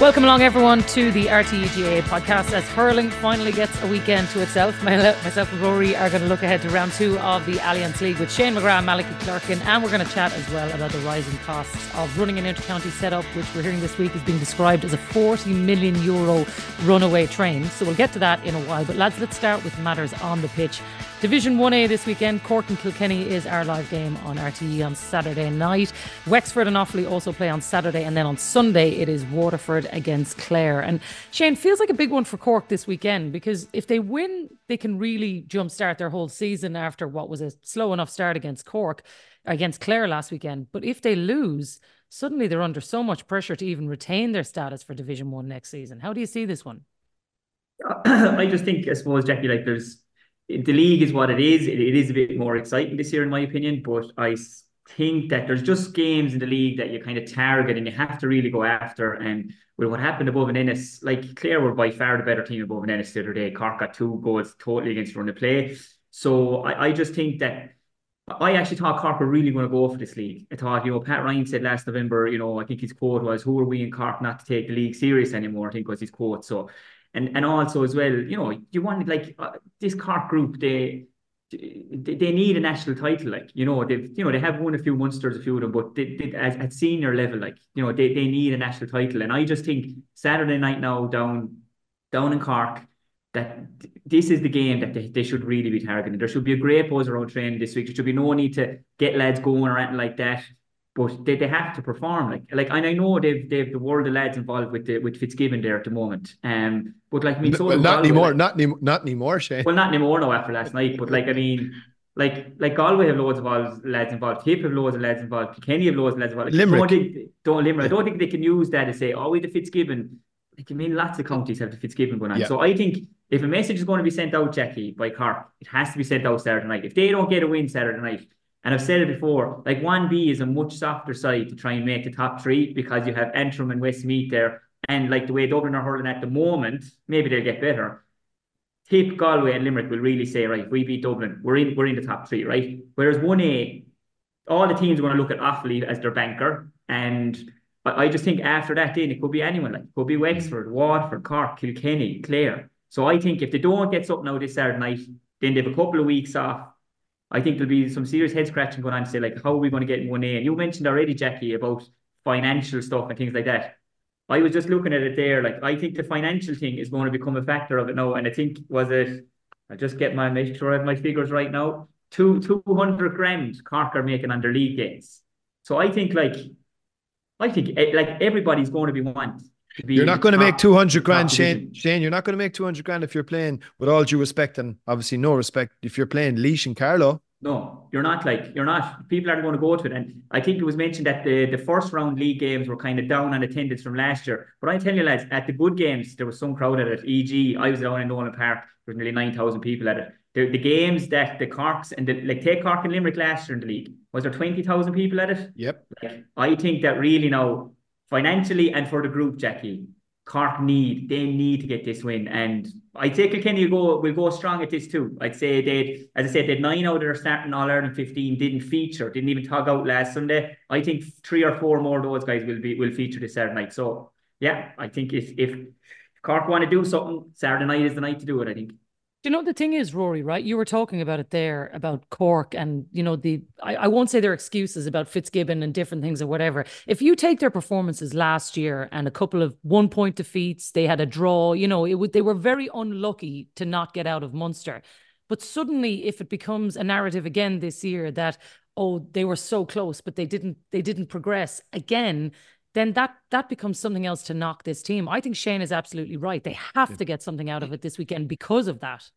Welcome along, everyone, to the RTE GAA podcast as hurling finally gets a weekend to itself. Myself and Rory are going to look ahead to round two of the Allianz League with Shane McGrath, Malachy Clerkin, and we're going to chat as well about the rising costs of running an intercounty setup, which we're hearing this week is being described as a 40 million euro runaway train. So we'll get to that in a while. But lads, let's start with matters on the pitch. Division 1A this weekend, Cork and Kilkenny is our live game on RTE on Saturday night. Wexford and Offaly also play on Saturday, and then on Sunday it is Waterford against Clare. And Shane feels like a big one for Cork this weekend because if they win, they can really jumpstart their whole season after what was a slow enough start against Cork, against Clare last weekend. But if they lose, suddenly they're under so much pressure to even retain their status for Division One next season. How do you see this one? I just think, I suppose, Jacqui, like there's the league is what it is. It, it is a bit more exciting this year, in my opinion. But I think that there's just games in the league that you kind of target and you have to really go after. And with what happened above an Ennis, like Clare were by far the better team above an Ennis the other day. Cork got two goals totally against run of play. So I, I just think that I actually thought Cork were really going to go for this league. I thought, you know, Pat Ryan said last November, you know, I think his quote was, Who are we in Cork not to take the league serious anymore? I think was his quote. So and and also as well, you know, you want like uh, this Cork group, they, they need a national title, like you know, they've you know they have won a few Munsters, a few of them, but they, they, at, at senior level, like you know, they, they need a national title, and I just think Saturday night now down down in Cork, that this is the game that they, they should really be targeting. There should be a great buzz around training this week. There should be no need to get lads going or anything like that but they, they have to perform like like and I know they've they've the world of lads involved with the with Fitzgibbon there at the moment. Um but like I mean so well, not anymore, like, not anymore not anymore, Shane. Well not anymore now after last night, but like I mean like like Galway have loads of lads involved, Tip have loads of lads involved, Kenny have loads of lads involved. Like, Limerick. Don't, think, don't Limerick. I don't think they can use that to say, oh we the Fitzgibbon. Like I mean lots of counties have the Fitzgibbon going on. Yeah. So I think if a message is going to be sent out, Jacqui, by Cork, it has to be sent out Saturday night. If they don't get a win Saturday night, and I've said it before, like 1B is a much softer side to try and make the top three because you have Antrim and Westmeath there. And like the way Dublin are hurling at the moment, maybe they'll get better. Tip Galway and Limerick will really say, right, we beat Dublin, we're in we're in the top three, right? Whereas 1A, all the teams are going to look at Offaly as their banker. And I, I just think after that, then it could be anyone, like it could be Wexford, Waterford, Cork, Kilkenny, Clare. So I think if they don't get something out this Saturday night, then they have a couple of weeks off I think there'll be some serious head scratching going on to say, like, how are we going to get 1A? And you mentioned already, Jacqui, about financial stuff and things like that. I was just looking at it there. Like, I think the financial thing is going to become a factor of it now. And I think, was it, I just get my, make sure I have my figures right now. Two, 200 grand Cork are making under league games. So I think, like, I think, eh, like, everybody's going to be want you're not going to make 200 grand, Shane. Shane, you're not going to make 200 grand if you're playing, with all due respect and obviously no respect, if you're playing Laois and Carlow. No, you're not like, you're not. People aren't going to go to it. And I think it was mentioned that the, the first round league games were kind of down on attendance from last year. But I tell you, lads, at the good games, there was some crowd at it. E.g., I was down in Nolan Park, there was nearly 9,000 people at it. The, the games that the Corks and the, like take Cork and Limerick last year in the league, was there 20,000 people at it? Yep. Like, I think that really now financially and for the group, Jacqui, Cork need they need to get this win, and I'd say Kilkenny will go will go strong at this too. I'd say they, as I said, they nine out of their starting All Ireland fifteen didn't feature, didn't even tug out last Sunday. I think three or four more of those guys will be will feature this Saturday night. So yeah, I think if if Cork want to do something, Saturday night is the night to do it. I think you know the thing is, Rory, right? You were talking about it there about Cork and you know the I, I won't say their excuses about Fitzgibbon and different things or whatever. If you take their performances last year and a couple of one point defeats, they had a draw, you know, it would they were very unlucky to not get out of Munster. But suddenly if it becomes a narrative again this year that oh they were so close but they didn't they didn't progress again then that that becomes something else to knock this team. I think Shane is absolutely right. They have to get something out of it this weekend because of that.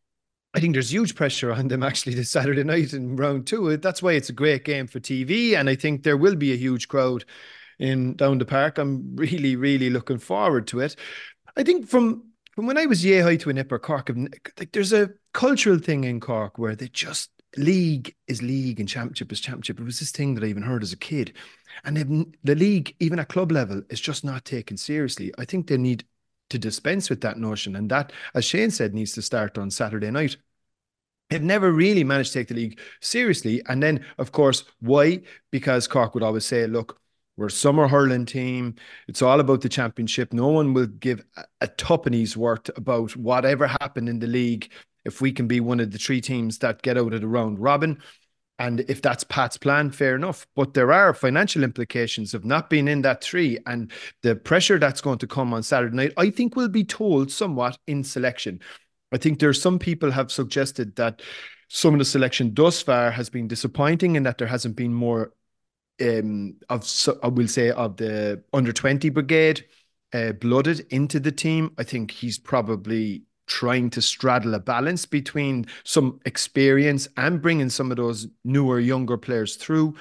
I think there's huge pressure on them actually this Saturday night in round two. That's why it's a great game for TV, and I think there will be a huge crowd in down the park. I'm really, really looking forward to it. I think from from when I was high to a nipper, Cork, like there's a cultural thing in Cork where they just league is league and championship is championship. It was this thing that I even heard as a kid. And the league, even at club level, is just not taken seriously. I think they need to dispense with that notion. And that, as Shane said, needs to start on Saturday night. They've never really managed to take the league seriously. And then, of course, why? Because Cork would always say, look, we're a summer hurling team. It's all about the championship. No one will give a, a tuppenny's worth about whatever happened in the league if we can be one of the three teams that get out of the round robin. And if that's Pat's plan, fair enough. But there are financial implications of not being in that three and the pressure that's going to come on Saturday night, I think will be told somewhat in selection. I think there are some people have suggested that some of the selection thus far has been disappointing and that there hasn't been more um, of I will say of the under 20 brigade uh, blooded into the team. I think he's probably trying to straddle a balance between some experience and bringing some of those newer, younger players through.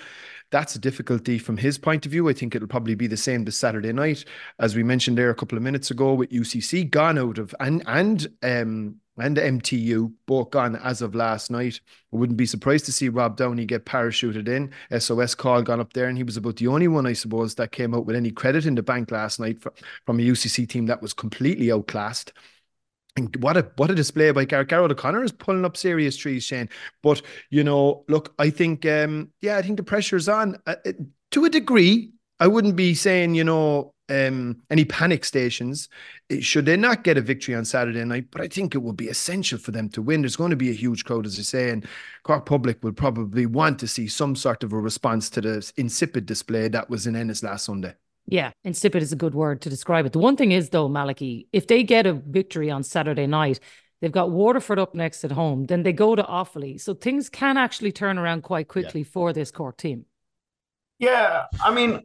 That's a difficulty from his point of view. I think it'll probably be the same this Saturday night, as we mentioned there a couple of minutes ago, with UCC gone out of and and um and MTU both gone as of last night. I wouldn't be surprised to see Rob Downey get parachuted in. SOS call gone up there, and he was about the only one, I suppose, that came out with any credit in the bank last night from a UCC team that was completely outclassed. And what a what a display by Garrett Garrett O'Connor is pulling up serious trees, Shane. But you know, look, I think um, yeah, I think the pressure's on uh, uh, to a degree. I wouldn't be saying you know um, any panic stations should they not get a victory on Saturday night. But I think it would be essential for them to win. There's going to be a huge crowd, as I say, and Cork public will probably want to see some sort of a response to the insipid display that was in Ennis last Sunday. Yeah, insipid is a good word to describe it. The one thing is, though, Malachy, if they get a victory on Saturday night, they've got Waterford up next at home, then they go to Offaly. So things can actually turn around quite quickly yeah. for this Cork team. Yeah, I mean,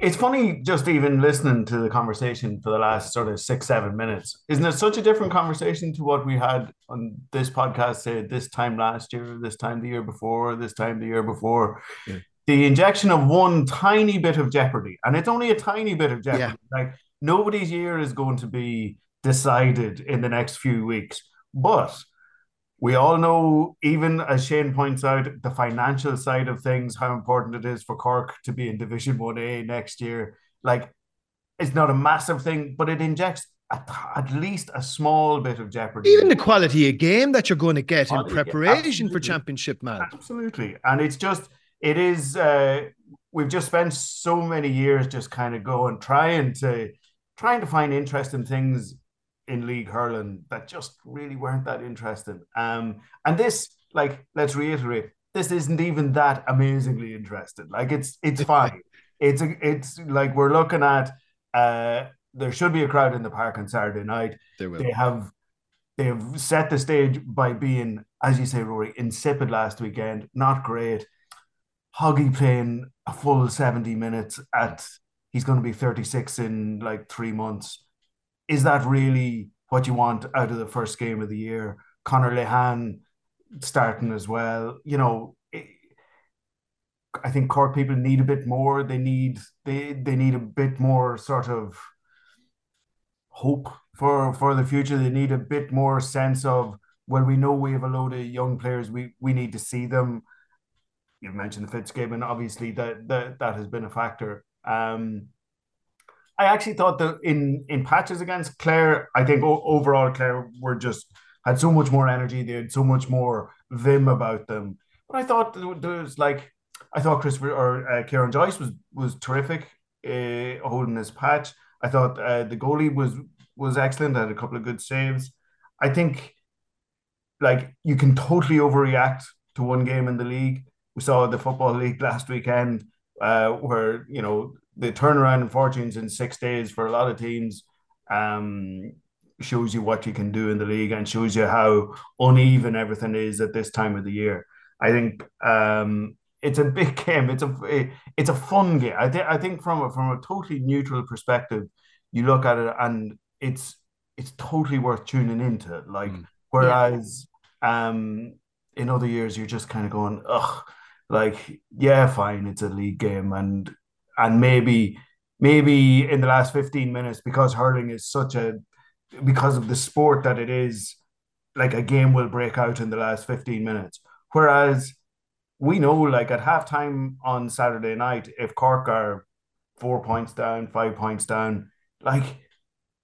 it's funny just even listening to the conversation for the last sort of six, seven minutes. Isn't it such a different conversation to what we had on this podcast, say, this time last year, this time the year before, this time the year before? Yeah the injection of one tiny bit of jeopardy, and it's only a tiny bit of jeopardy. Yeah. Like nobody's year is going to be decided in the next few weeks, but we all know, even as Shane points out, the financial side of things, how important it is for Cork to be in Division 1A next year. Like, it's not a massive thing, but it injects at, at least a small bit of jeopardy. Even the quality of game that you're going to get in preparation for championship, man. Absolutely. And it's just, it is uh, we've just spent so many years just kind of going trying to trying to find interesting things in league hurling that just really weren't that interesting. Um, and this, like, let's reiterate, this isn't even that amazingly interesting. Like, it's it's fine. it's a, it's like we're looking at. Uh, there should be a crowd in the park on Saturday night. There will. They have they have set the stage by being, as you say, Rory, insipid last weekend. Not great. Hoggy playing a full 70 minutes at he's going to be 36 in like three months. Is that really what you want out of the first game of the year? Conor Lehane starting as well. You know, it, I think Cork people need a bit more. They need they they need a bit more sort of hope for for the future. They need a bit more sense of well, we know we have a load of young players. We we need to see them you've mentioned the Fitzgibbon, obviously that that that has been a factor. Um, I actually thought that in in patches against Clare, I think overall Clare were just had so much more energy. They had so much more vim about them. But I thought there was like I thought Christopher or uh, Kieran Joyce was was terrific uh, holding his patch. I thought uh, the goalie was was excellent. Had a couple of good saves. I think like you can totally overreact to one game in the league we saw the football league last weekend, uh, where you know the turnaround in fortunes in six days for a lot of teams um, shows you what you can do in the league and shows you how uneven everything is at this time of the year. I think um, it's a big game. It's a it's a fun game. I think I think from a, from a totally neutral perspective, you look at it and it's it's totally worth tuning into. Like mm. whereas yeah. um, in other years you're just kind of going, ugh, like yeah fine it's a league game and and maybe maybe in the last 15 minutes because hurling is such a because of the sport that it is, like a game will break out in the last 15 minutes. Whereas we know, like at halftime on Saturday night, if Cork are four points down, five points down, like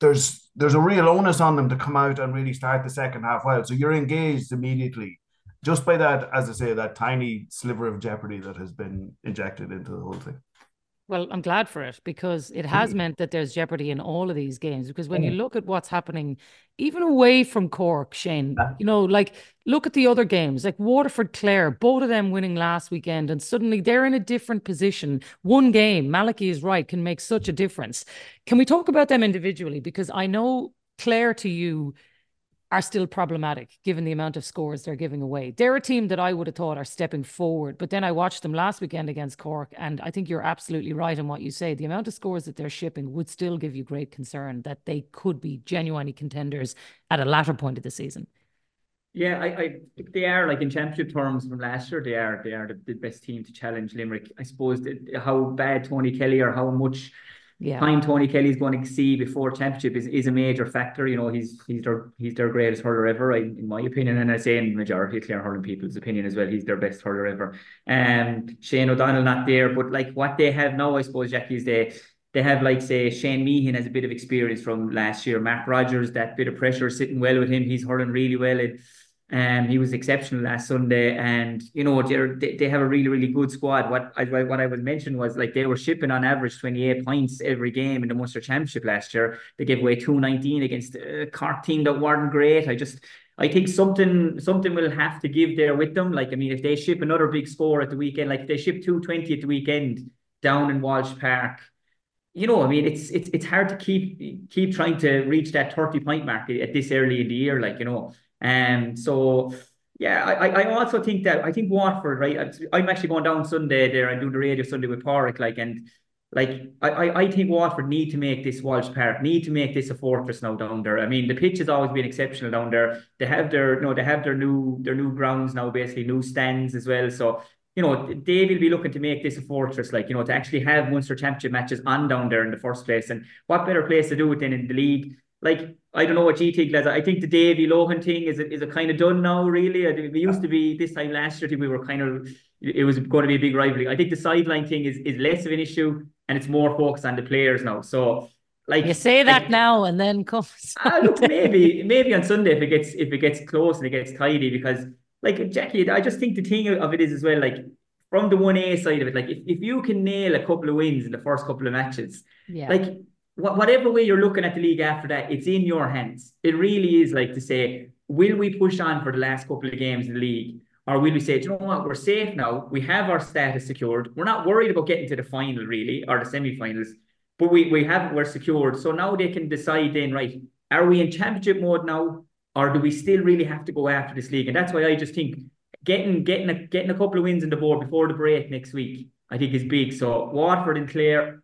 there's there's a real onus on them to come out and really start the second half well. So you're engaged immediately. Just by that, as I say, that tiny sliver of jeopardy that has been injected into the whole thing. Well, I'm glad for it because it has mm. meant that there's jeopardy in all of these games. Because when mm. you look at what's happening, even away from Cork, Shane, yeah. you know, like look at the other games, like Waterford Clare, both of them winning last weekend, and suddenly they're in a different position. One game, Malachy is right, can make such a difference. Can we talk about them individually? Because I know Clare to you are still problematic given the amount of scores they're giving away. They're a team that I would have thought are stepping forward, but then I watched them last weekend against Cork, and I think you're absolutely right in what you say. The amount of scores that they're shipping would still give you great concern that they could be genuinely contenders at a latter point of the season. Yeah, I, I they are like in championship terms from last year. They are they are the, the best team to challenge Limerick. I suppose how bad Tony Kelly or how much yeah. time Tony Kelly's going to see before championship is, is a major factor. You know, he's he's their he's their greatest hurler ever, in my opinion, and I say in majority of Clare hurling people's opinion as well. He's their best hurler ever. Um, Shane O'Donnell not there, but like what they have now, I suppose, Jacqui is they they have like say Shane Meehan has a bit of experience from last year. Mark Rogers, that bit of pressure sitting well with him. He's hurling really well. It, um, he was exceptional last Sunday, and you know they they have a really really good squad. What I what I was mentioning was like they were shipping on average twenty eight points every game in the Munster Championship last year. They gave away two nineteen against a Cork team that weren't great. I just I think something something will have to give there with them. Like I mean, if they ship another big score at the weekend, like if they ship two twenty at the weekend down in Walsh Park, you know, I mean, it's it's it's hard to keep keep trying to reach that thirty point mark at this early in the year. Like you know. Um, so yeah, I, I also think that I think Waterford, right? I'm actually going down Sunday there and do the radio Sunday with Porrick, like, and like I, I think Waterford need to make this Walsh Park, need to make this a fortress now down there. I mean, the pitch has always been exceptional down there. They have their, you know, they have their new their new grounds now, basically new stands as well. So you know, they will be looking to make this a fortress, like, you know, to actually have Munster Championship matches on down there in the first place. And what better place to do it than in the league? like I don't know what you think, lads. I think the Davy Lohan thing is a, is a kind of done now, really. I we used to be this time last year. I think we were kind of it was going to be a big rivalry. I think the sideline thing is is less of an issue and it's more focused on the players now. So like you say that like, now and then comes. uh, look, maybe maybe on Sunday if it gets if it gets close and it gets tidy because like Jacqui, I just think the thing of it is as well like from the one A side of it, like if, if you can nail a couple of wins in the first couple of matches, yeah. like whatever way you're looking at the league after that, it's in your hands. It really is like to say, will we push on for the last couple of games in the league? Or will we say, you know what, we're safe now. We have our status secured. We're not worried about getting to the final, really, or the semi-finals, but we, we have we're secured. So now they can decide then, right, are we in championship mode now? Or do we still really have to go after this league? And that's why I just think getting getting a getting a couple of wins in the board before the break next week, I think is big. So Waterford and Clare,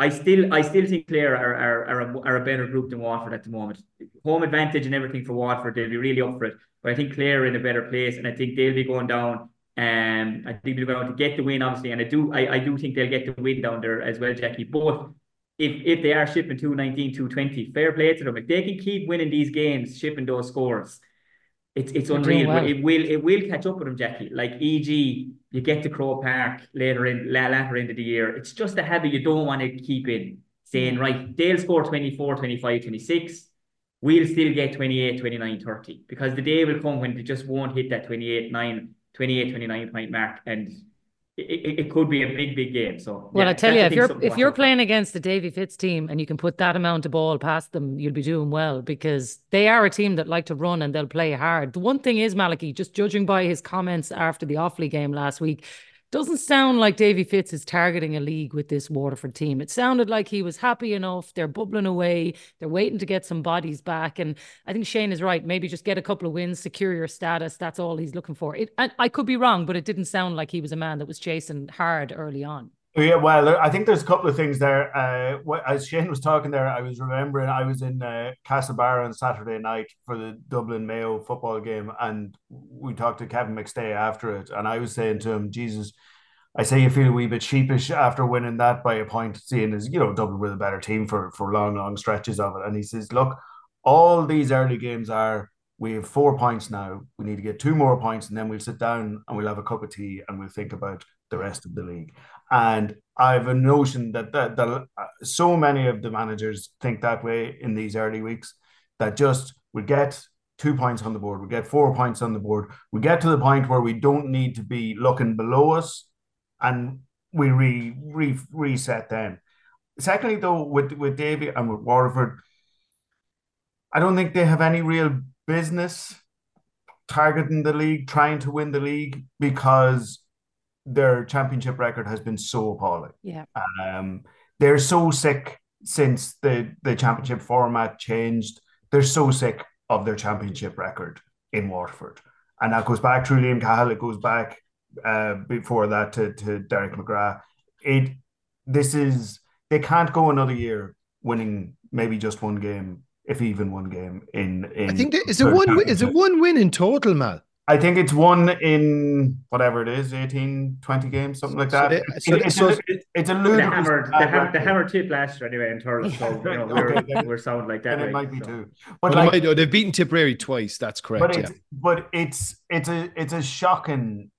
I still I still think Clare are, are, are, a, are a better group than Waterford at the moment. Home advantage and everything for Waterford, they'll be really up for it. But I think Clare are in a better place and I think they'll be going down. Um, I think they're going to get the win, obviously, and I do I, I do think they'll get the win down there as well, Jacqui. But if if they are shipping 219, 220, fair play to them. If they can keep winning these games, shipping those scores, it's it's unreal. Well. But it will it will catch up with them, Jacqui. Like e.g., you get to Croke Park later in later into the year. It's just a habit you don't want to keep in. Saying, mm. right, they'll score 24, 25, 26. We'll still get 28, 29, 30. Because the day will come when they just won't hit that 28, 9, 28, 29 point mark. And it, it, could be a big, big game. So well, yeah, I tell you, if you're if you're playing against the Davy Fitz team and you can put that amount of ball past them, you'll be doing well because they are a team that like to run and they'll play hard. The one thing is Malachy, just judging by his comments after the Offaly game last week, doesn't sound like Davy Fitz is targeting a league with this Waterford team. It sounded like he was happy enough. They're bubbling away. They're waiting to get some bodies back. And I think Shane is right. Maybe just get a couple of wins, secure your status. That's all he's looking for. It, I could be wrong, but it didn't sound like he was a man that was chasing hard early on. Yeah, well, I think there's a couple of things there. Uh, as Shane was talking there, I was remembering I was in uh, Castlebar on Saturday night for the Dublin Mayo football game, and we talked to Kevin McStay after it, and I was saying to him, "Jesus, I say you feel a wee bit sheepish after winning that by a point, seeing as you know Dublin were the better team for for long, long stretches of it." And he says, "Look, all these early games are we have four points now. We need to get two more points, and then we'll sit down and we'll have a cup of tea and we'll think about the rest of the league. And I have a notion that that, uh, so many of the managers think that way in these early weeks that just we get two points on the board, we get four points on the board, we get to the point where we don't need to be looking below us, and we re, re reset then. Secondly, though, with with Davy and with Waterford, I don't think they have any real business targeting the league, trying to win the league because their championship record has been so appalling. Yeah. Um, they're so sick since the the championship format changed. They're so sick of their championship record in Waterford, and that goes back to Liam Cahill. It goes back uh, before that to to Derek McGrath. It this is they can't go another year winning maybe just one game, if even one game in. in I think there, is it one is it one win in total, Mal? I think it's one in whatever it is, 18, 20 games, something like that. So, so, it, it's, so, a, it, it's a ludicrous. The hammer, the, ham, the hammer tip last year anyway in Thurles, so you know, we're, okay, we're sound like that. And right, it might be so. too. But well, like, oh, they've beaten Tipperary twice. That's correct. But it's, yeah. but it's it's a it's a shocking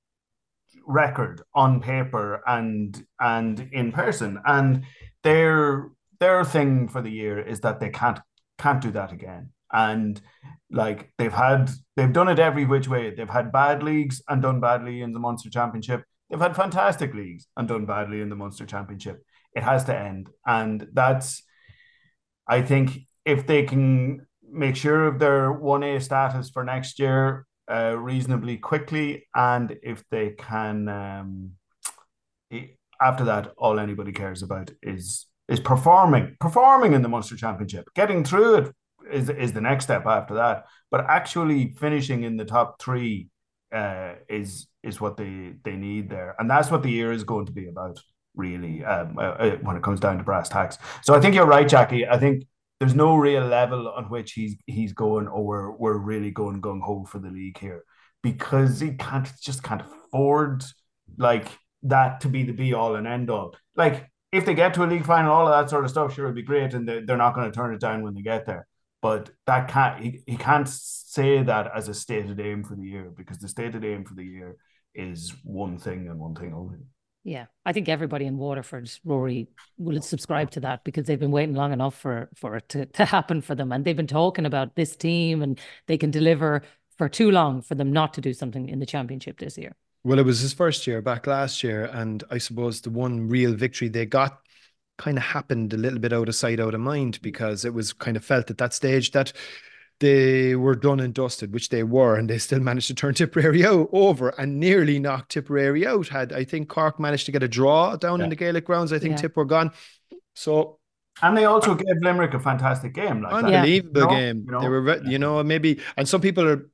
record on paper and and in person, and their their thing for the year is that they can't can't do that again and like they've had they've done it every which way. They've had bad leagues and done badly in the Munster Championship. They've had fantastic leagues and done badly in the Munster Championship. It has to end. And that's I think if they can make sure of their 1A status for next year uh, reasonably quickly and if they can um, after that all anybody cares about is is performing performing in the Munster Championship getting through it is is the next step after that. But actually finishing in the top three uh, is is what they they need there, and that's what the year is going to be about, really, um, uh, uh, when it comes down to brass tacks. So I think you're right, Jacqui. I think there's no real level on which he's he's going, or we're we're really going gung ho for the league here, because he can't just can't afford like that to be the be all and end all. Like if they get to a league final, all of that sort of stuff, sure, it'd be great, and they're not going to turn it down when they get there but that can't he, he can't say that as a stated aim for the year because the stated aim for the year is one thing and one thing only. Yeah, I think everybody in Waterford, Rory, will subscribe to that because they've been waiting long enough for for it to, to happen for them, and they've been talking about this team and they can deliver for too long for them not to do something in the championship this year. Well, it was his first year back last year, and I suppose the one real victory they got kind of happened a little bit out of sight, out of mind, because it was kind of felt at that stage that they were done and dusted, which they were, and they still managed to turn Tipperary out over and nearly knocked Tipperary out. Had I think Cork managed to get a draw down yeah. in the Gaelic grounds, I think yeah. Tip were gone. So and they also gave Limerick a fantastic game, like unbelievable that. game. You know? They were, you know, maybe, and some people are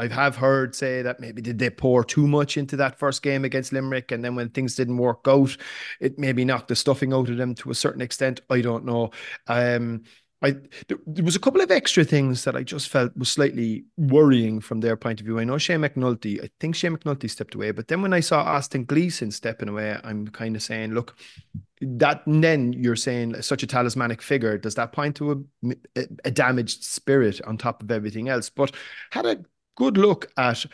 I have heard say that maybe did they pour too much into that first game against Limerick, and then when things didn't work out, it maybe knocked the stuffing out of them to a certain extent. I don't know. Um, I there, there, was a couple of extra things that I just felt was slightly worrying from their point of view. I know Shane McNulty, I think Shane McNulty stepped away, but then when I saw Austin Gleeson stepping away, I'm kind of saying, look, that then you're saying such a talismanic figure. Does that point to a, a damaged spirit on top of everything else? But had a good look at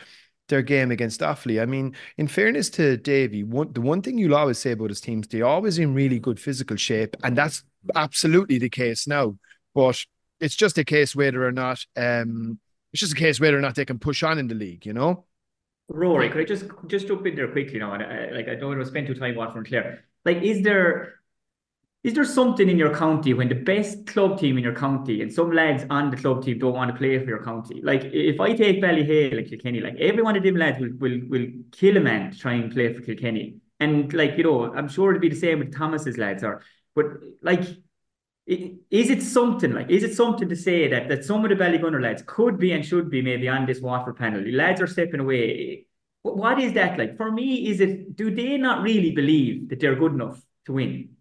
their game against Offaly. I mean, in fairness to Davy, one, the one thing you'll always say about his teams, they're always in really good physical shape, and that's absolutely the case now. But it's just a case whether or not um, it's just a case whether or not they can push on in the league, you know. Rory, could I just just jump in there quickly now? And I, like I don't want to spend too time Waterford and Clare. Like, is there is there something in your county when the best club team in your county and some lads on the club team don't want to play for your county? Like if I take Ballyhale like Kilkenny, like every one of them lads will will will kill a man to try and play for Kilkenny. And like, you know, I'm sure it'd be the same with Thomas's lads or but like is it something like is it something to say that that some of the Ballygunner lads could be and should be maybe on this Waterford panel? The lads are stepping away. What is that like? For me, is it do they not really believe that they're good enough to win?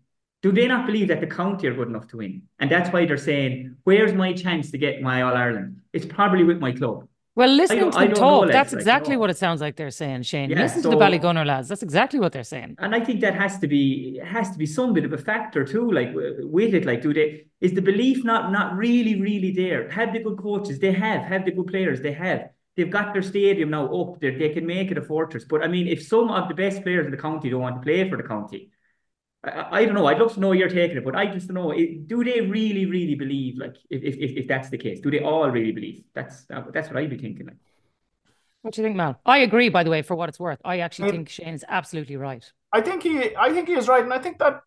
Do they not believe that the county are good enough to win? And that's why they're saying, where's my chance to get my All Ireland? It's probably with my club. Well, listening to them talk, that's like, exactly you know. what it sounds like they're saying, Shane. Yeah, Listen so, to the Ballygunner lads. That's exactly what they're saying. And I think that has to be has to be some bit of a factor too. Like with it, like do they is the belief not not really really there? Have the good coaches? They have. Have the good players? They have. They've got their stadium now up there. They can make it a fortress. But I mean, if some of the best players in the county don't want to play for the county, I, I, don't know. I'd love to know your take on it, but I just don't know. Do they really, really believe? Like, if if if that's the case, do they all really believe? That's that's what I'd be thinking. Like. What do you think, Mal? I agree. By the way, for what it's worth, I actually I, think Shane is absolutely right. I think he, I think he is right, and I think that,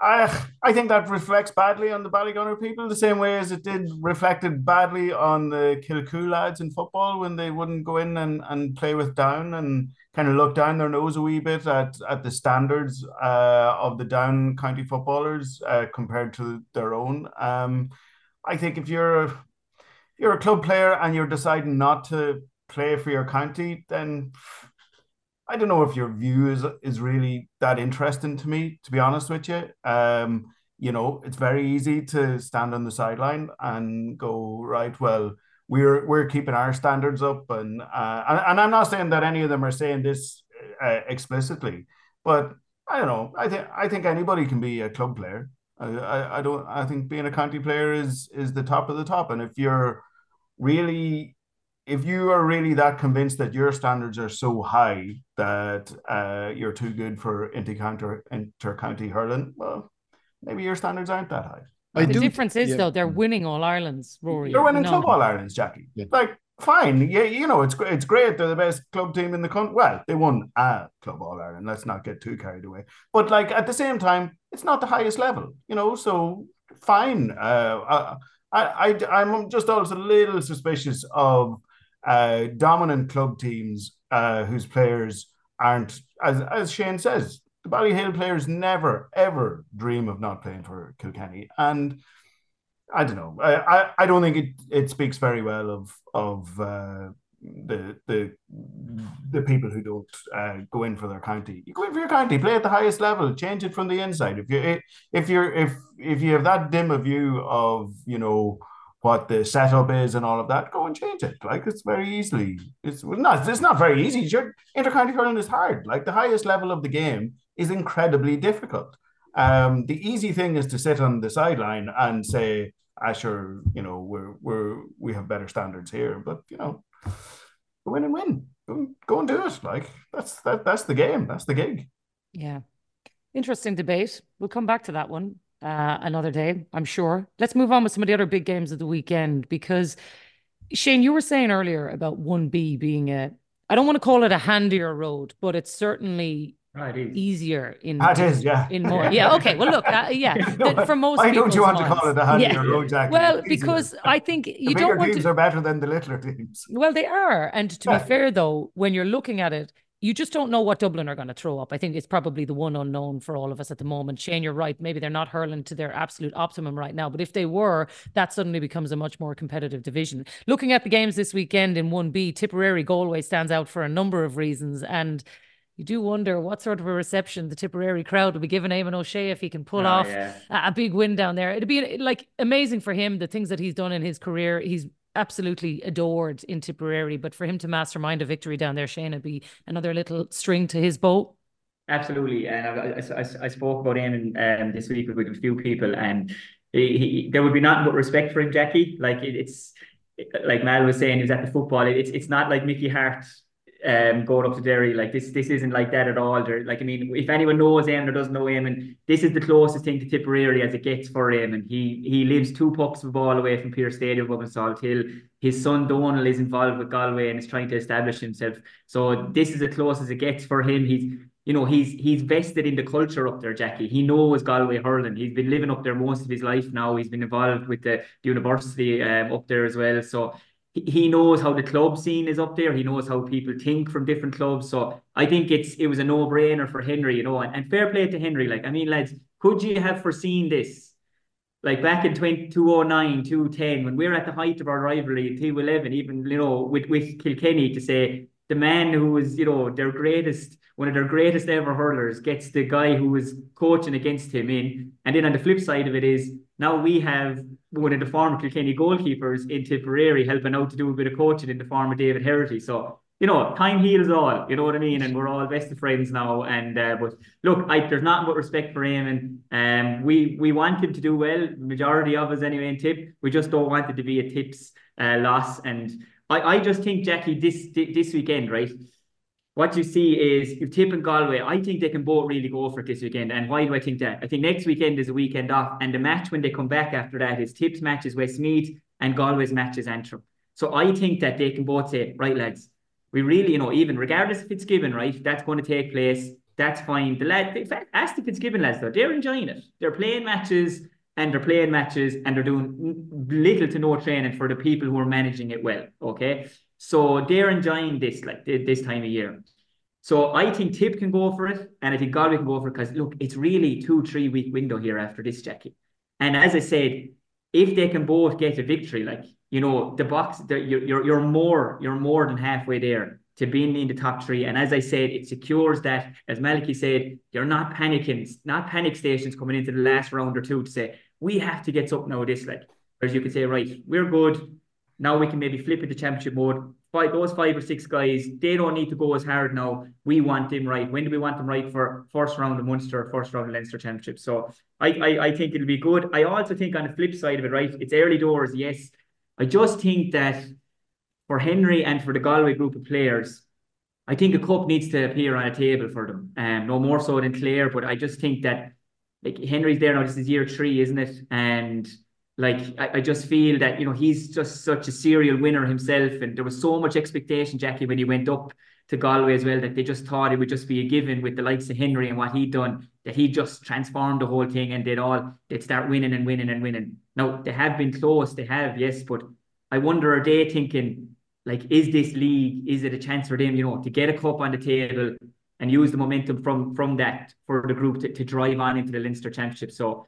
I, I think that reflects badly on the Ballygunner people, the same way as it did reflected badly on the Kilcoo lads in football when they wouldn't go in and, and play with Down and kind of look down their nose a wee bit at at the standards uh, of the Down county footballers uh, compared to their own. Um, I think if you're you're a club player and you're deciding not to play for your county, then I don't know if your view is is really that interesting to me, to be honest with you. Um, you know, it's very easy to stand on the sideline and go, right, well, we're we're keeping our standards up, and uh, and, and I'm not saying that any of them are saying this uh, explicitly, but I don't know. I think I think anybody can be a club player. I, I, I don't. I think being a county player is is the top of the top, and if you're really if you are really that convinced that your standards are so high that uh, you're too good for inter-county, inter-county hurling, well, maybe your standards aren't that high. I the do, difference is yeah. though they're winning all Ireland's, Rory. They're winning you club all Ireland's, Jacqui. Yeah. Like fine, yeah, you know it's it's great. They're the best club team in the country. Well, they won a club all Ireland. Let's not get too carried away. But like at the same time, it's not the highest level, you know. So fine. Uh, I, I, I'm just always a little suspicious of uh, dominant club teams uh, whose players aren't, as, as Shane says, the Ballyhale players never, ever dream of not playing for Kilkenny. And I don't know. I, I, I don't think it, it speaks very well of of uh, the the the people who don't uh, go in for their county. You go in for your county, play at the highest level, change it from the inside. If you if you're if if you have that dim a view of you know what the setup is and all of that, go and change it. Like it's very easily. It's not. It's not very easy. Your intercounty hurling is hard. Like the highest level of the game is incredibly difficult. Um, the easy thing is to sit on the sideline and say, "Asher, you know, we're we're we have better standards here." But you know, go in and win. Go, go and do it. Like that's that that's the game. That's the gig. Yeah. Interesting debate. We'll come back to that one uh, another day, I'm sure. Let's move on with some of the other big games of the weekend because Shane, you were saying earlier about 1B being a, I don't want to call it a handier road, but it's certainly Right, easier in that is yeah. in more yeah okay well look uh, yeah no, for most why don't you want minds, to call it a handier yeah. road Jack well because I think you the don't want teams to are better than the littler teams. Well they are and to yeah. be fair though when you're looking at it you just don't know what Dublin are going to throw up. I think it's probably the one unknown for all of us at the moment. Shane, you're right. Maybe they're not hurling to their absolute optimum right now, but if they were, that suddenly becomes a much more competitive division. Looking at the games this weekend in 1B, Tipperary Galway stands out for a number of reasons. And you do wonder what sort of a reception the Tipperary crowd will be giving Eamon O'Shea if he can pull oh, off yeah. a, a big win down there. It'd be like amazing for him, the things that he's done in his career. He's absolutely adored in Tipperary, but for him to mastermind a victory down there, Shane, would be another little string to his bow. Absolutely, and I, I, I spoke about him um, this week with a few people, and he, he, there would be nothing but respect for him, Jacqui. Like it, it's like Mal was saying, he was at the football. It, it's it's not like Mickey Harte um going up to Derry. Like this this isn't like that at all. Like I mean, if anyone knows him or doesn't know him, and this is the closest thing to Tipperary as it gets for him. And he he lives two pucks of ball away from Pearse Stadium up in Salthill. His son Donal is involved with Galway and is trying to establish himself. So this is as close as it gets for him. He's you know, he's he's vested in the culture up there, Jacqui. He knows Galway hurling. He's been living up there most of his life now. He's been involved with the, the university um, up there as well. So he knows how the club scene is up there. He knows how people think from different clubs. So I think it's it was a no brainer for Henry, you know, and, and fair play to Henry. Like, I mean, lads, could you have foreseen this? Like back in 2009, 2010, when we are at the height of our rivalry, 211, even, you know, with, with Kilkenny to say the man who was, you know, their greatest, one of their greatest ever hurlers gets the guy who was coaching against him in. And then on the flip side of it is now we have one of the former Kilkenny goalkeepers in Tipperary helping out to do a bit of coaching in the form of David Herity. So you know, time heals all. You know what I mean? And we're all best of friends now. And uh, but look, I, there's nothing but respect for him, and um, we we want him to do well. Majority of us anyway in Tip. We just don't want it to be a Tips uh, loss. And I, I just think Jacqui this this weekend, right? What you see is if Tip and Galway, I think they can both really go for it this weekend. And why do I think that? I think next weekend is a weekend off, and the match when they come back after that is Tip's matches Westmeath and Galway's matches Antrim. So I think that they can both say, right, lads, we really, you know, even regardless if it's given, right, that's going to take place. That's fine. The lad, in fact, ask the Fitzgibbon lads though, they're enjoying it. They're playing matches and they're playing matches and they're doing little to no training for the people who are managing it well. Okay, so they're enjoying this like this time of year. So I think Tip can go for it, and I think Galway can go for it because look, it's really two three week window here after this, Jacqui. And as I said, if they can both get a victory, like you know, the box, the, you're, you're, you're more, you're more than halfway there to being in the top three. And as I said, it secures that, as Malachy said, you're not panicking, not panic stations coming into the last round or two to say, we have to get something out of this. Like, whereas you could say, right, we're good. Now we can maybe flip it to championship mode. Five, those five or six guys, they don't need to go as hard now. We want them right. When do we want them right for first round of Munster, first round of Leinster Championship? So I, I, I think it'll be good. I also think on the flip side of it, right, it's early doors, yes, I just think that for Henry and for the Galway group of players, I think a cup needs to appear on a table for them. Um, no more so than Clare, but I just think that like Henry's there now. This is year three, isn't it? And like I, I just feel that you know he's just such a serial winner himself, and there was so much expectation, Jacqui, when he went up to Galway as well, that they just thought it would just be a given with the likes of Henry and what he'd done, that he just transformed the whole thing and they'd all they'd start winning and winning and winning. Now they have been close, they have, yes, but I wonder are they thinking like, is this league, is it a chance for them, you know, to get a cup on the table and use the momentum from from that for the group to, to drive on into the Leinster Championship. So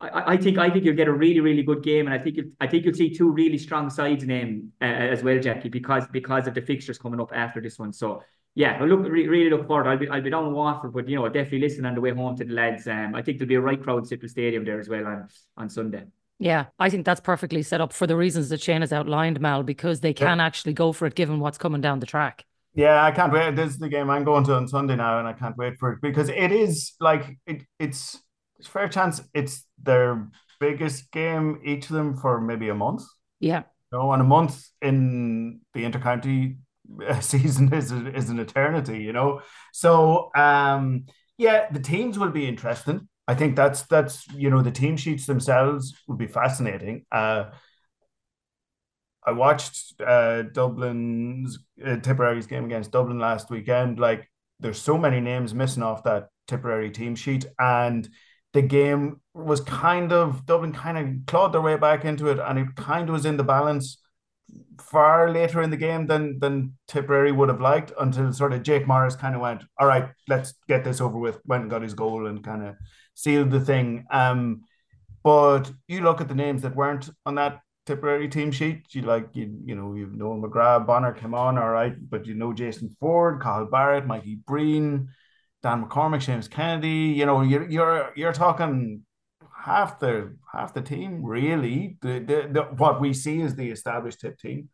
I, I think I think you'll get a really really good game, and I think I think you'll see two really strong sides in them uh, as well, Jacqui, because because of the fixtures coming up after this one. So yeah, I look re- really look forward. I'll be I'll be down in Waterford, but you know definitely listen on the way home to the lads. Um, I think there'll be a right crowd at the Stadium there as well on on Sunday. Yeah, I think that's perfectly set up for the reasons that Shane has outlined, Mal, because they can yeah. actually go for it given what's coming down the track. Yeah, I can't wait. This is the game I'm going to on Sunday now, and I can't wait for it because it is like it, it's it's fair chance it's their biggest game each of them for maybe a month. Yeah. You know, and a month in the intercounty season is is an eternity, you know. So um yeah, the teams will be interesting. I think that's that's you know the team sheets themselves would be fascinating. Uh I watched uh Dublin's uh, Tipperary's game against Dublin last weekend. Like there's so many names missing off that Tipperary team sheet and the game was kind of Dublin kind of clawed their way back into it, and it kind of was in the balance far later in the game than than Tipperary would have liked until sort of Jake Morris kind of went, all right, let's get this over with. Went and got his goal and kind of sealed the thing. Um, but you look at the names that weren't on that Tipperary team sheet. You like you you know you've known McGrath, Bonner came on, all right, but you know Jason Forde, Kyle Barrett, Mikey Breen. Dan McCormack, James Kennedy. You know, you're you're you're talking half the half the team really. The, the, the what we see is the established tip team.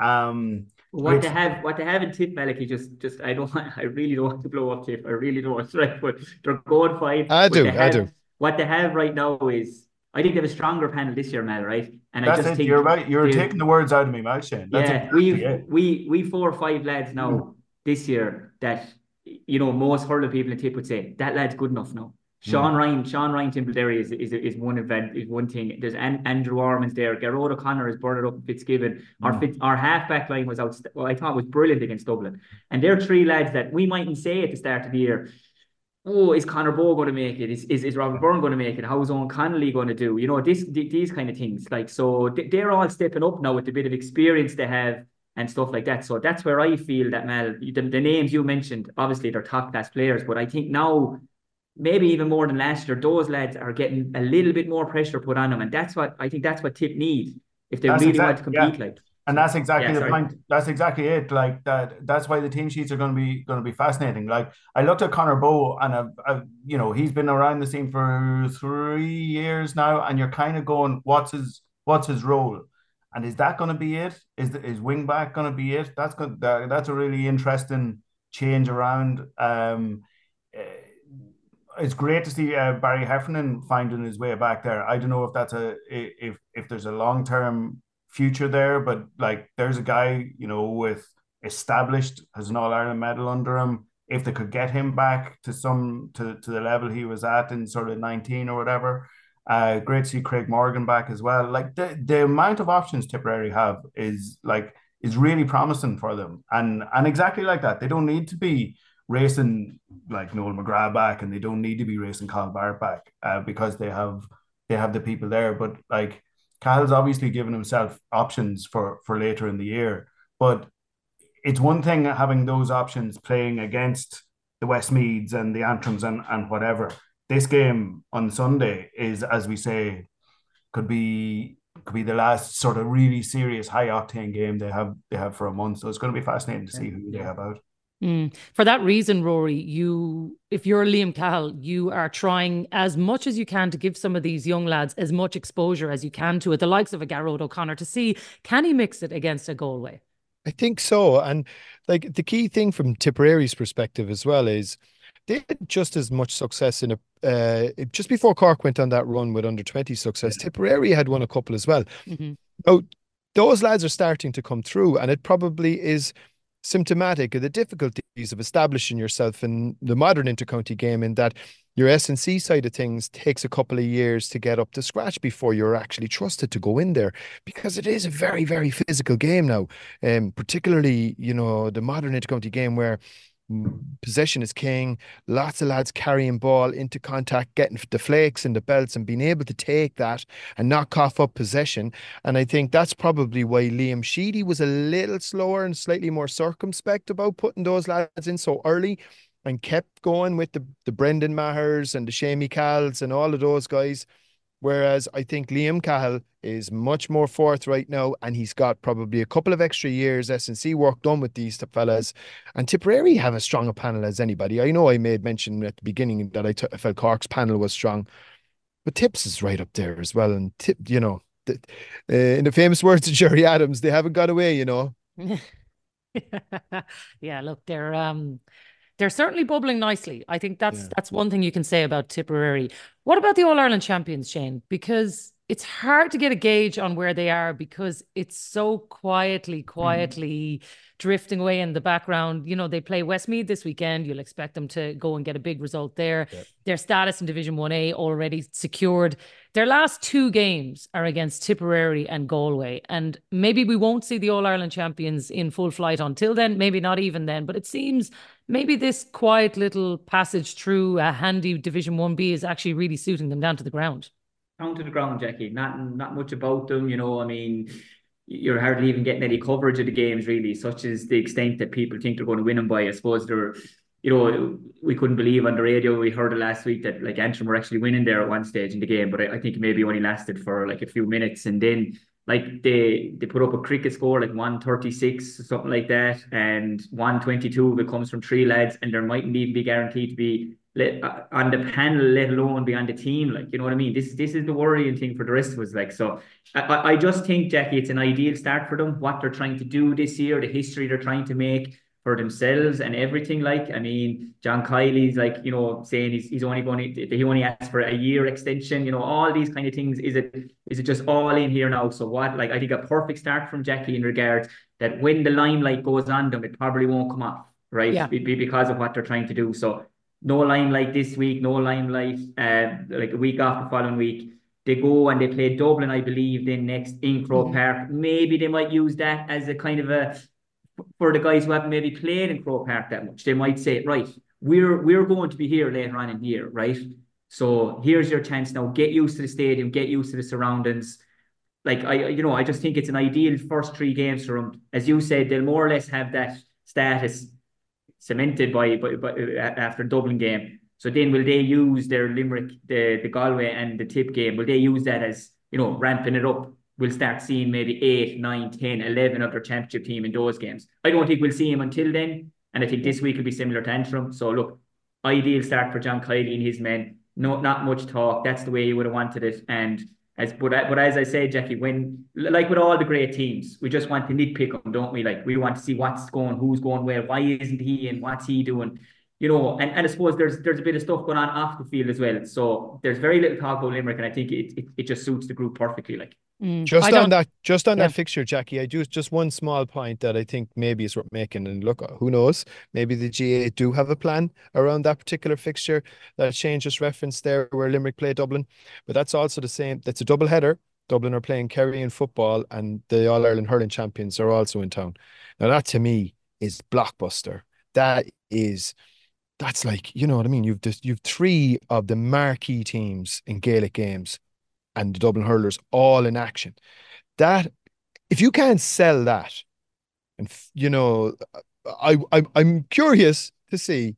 Um, what which, they have, what they have in tip, Malachy, just, just I don't, I really don't want to blow up tip. I really don't want to strike, but they're going five. I do, have, I do. What they have right now is, I think they have a stronger panel this year, Mel. Right? And That's I just it. think you're right. You're taking the words out of me mouth, Shane. That's yeah, we we we four or five lads now mm. this year that you know, most hurling people in tip would say that lad's good enough now. Sean mm. Ryan, Sean Ryan Templederry is, is is one event, is one thing. There's An- Andrew Ormonds there. Gearóid O'Connor is it up Fitzgibbon. Mm. Our Fitz, our halfback line was out. Well, I thought was brilliant against Dublin. And they're three lads that we mightn't say at the start of the year. Oh, is Conor Bowe going to make it? Is, is, is Robert Byrne going to make it? How's Owen Connolly going to do? You know, this these kind of things. Like so, they're all stepping up now with the bit of experience they have and stuff like that. So that's where I feel that Mel, the, the names you mentioned, obviously they're top class players, but I think now maybe even more than last year, those lads are getting a little bit more pressure put on them, and that's what I think that's what Tip need if they that's really exactly, want to compete. Yeah. Like And that's exactly yeah, the sorry. point. That's exactly it. Like that. That's why the team sheets are going to be going to be fascinating. Like I looked at Conor Bowe, and I've, I've, you know he's been around the scene for three years now, and you're kind of going, what's his what's his role, and is that going to be it? Is the, is wing back going to be it? That's going that, that's a really interesting change around. Um, eh, it's great to see uh, Barry Heffernan finding his way back there. I don't know if that's a if if there's a long term future there, but like there's a guy you know with established has an All Ireland medal under him. If they could get him back to some to, to the level he was at in sort of 19 or whatever, uh, great to see Craig Morgan back as well. Like the, the amount of options Tipperary have is like is really promising for them. And and exactly like that. They don't need to be racing like Noel McGrath back and they don't need to be racing Cathal Barrett back uh, because they have they have the people there. But like Cahill's obviously given himself options for for later in the year. But it's one thing having those options playing against the Westmeaths and the Antrims and, and whatever. This game on Sunday is, as we say, could be could be the last sort of really serious high octane game they have they have for a month. So it's going to be fascinating to see who they have out. Mm. For that reason, Rory, you if you're Liam Cahill, you are trying as much as you can to give some of these young lads as much exposure as you can to it, the likes of a Gearóid O'Connor, to see can he mix it against a Galway. I think so, and like the key thing from Tipperary's perspective as well is they had just as much success in a uh, just before Cork went on that run with under 20 success. Yeah. Tipperary had won a couple as well. Mm-hmm. Now, those lads are starting to come through, and it probably is symptomatic of the difficulties of establishing yourself in the modern intercounty game in that your S&C side of things takes a couple of years to get up to scratch before you're actually trusted to go in there because it is a very very physical game now um, particularly you know the modern intercounty game where possession is king. Lots of lads carrying ball into contact, getting the flakes and the belts, and being able to take that and not cough up possession. And I think that's probably why Liam Sheedy was a little slower and slightly more circumspect about putting those lads in so early and kept going with the, the Brendan Mahers and the Seamie Callanans and all of those guys. Whereas I think Liam Cahill is much more forthright now, and he's got probably a couple of extra years S&C work done with these fellas. And Tipperary have as strong a panel as anybody. I know I made mention at the beginning that I, t- I felt Cork's panel was strong, but Tips is right up there as well. And Tip, you know, the, uh, in the famous words of Gerry Adams, they haven't got away. You know. yeah, look, they're um they're certainly bubbling nicely. I think that's yeah. that's one thing you can say about Tipperary. What about the All Ireland champions, Shane? Because it's hard to get a gauge on where they are because it's so quietly, mm-hmm. quietly mm. drifting away in the background. You know, they play Westmeath this weekend. You'll expect them to go and get a big result there. Yep. Their status in Division 1A already secured. Their last two games are against Tipperary and Galway. And maybe we won't see the All Ireland champions in full flight until then, maybe not even then. But it seems maybe this quiet little passage through a handy Division 1B is actually really suiting them down to the ground down to the ground, Jacqui. Not not much about them, you know. I mean, you're hardly even getting any coverage of the games, really, such as the extent that people think they're going to win them by. I suppose they're, you know, we couldn't believe on the radio. We heard it last week that like Antrim were actually winning there at one stage in the game, but I, I think maybe only lasted for like a few minutes, and then like they they put up a cricket score like 136 or something like that and 122 of it comes from three lads and there mightn't even be guaranteed to be let, uh, on the panel, let alone be on the team. Like, you know what I mean? This this is the worrying thing for the rest of us. Like, so I, I just think, Jacqui, it's an ideal start for them. What they're trying to do this year, the history they're trying to make for themselves and everything. Like, I mean, John Kiely's like, you know, saying he's, he's only going to he only asked for a year extension. You know, all these kind of things. Is it is it just all in here now? So what? Like, I think a perfect start from Jacqui in regards that when the limelight goes on them, it probably won't come off right? Yeah. Be, because of what they're trying to do. So no limelight this week, no limelight uh, like a week after the following week. They go and they play Dublin, I believe, then next in Croke mm-hmm. Park. Maybe they might use that as a kind of a for the guys who haven't maybe played in Croke Park that much. They might say, right, we're we're going to be here later on in the year, right? So here's your chance now. Get used to the stadium, get used to the surroundings. Like I, you know, I just think it's an ideal first three games for them. As you said, they'll more or less have that status cemented by, by, by uh, after Dublin game. So then will they use their Limerick, the, the Galway and the tip game, will they use that as, you know, ramping it up we'll start seeing maybe 8, 9, 10, 11 of their championship team in those games. I don't think we'll see him until then. And I think this week will be similar to Antrim. So look, ideal start for John Kiely and his men. No, not much talk. That's the way he would have wanted it. And as but but as I say, Jacqui, when like with all the great teams, we just want to nitpick them, don't we? Like we want to see what's going, who's going where, why isn't he, and what's he doing? You know, and, and I suppose there's there's a bit of stuff going on off the field as well. So there's very little talk about Limerick, and I think it it, it just suits the group perfectly. Like. Mm. Just I on that, just on Yeah. that fixture, Jacqui, I do just one small point that I think maybe is worth making. And look, who knows? Maybe the GAA do have a plan around that particular fixture that Shane just referenced there, where Limerick play Dublin. But that's also the same. That's a double header. Dublin are playing Kerry in football, and the All Ireland hurling champions are also in town. Now that to me is blockbuster. That is. That's like, you know what I mean? You've just you've three of the marquee teams in Gaelic games and the Dublin hurlers all in action. That if you can't sell that, and f- you know, uh, I, I I'm curious to see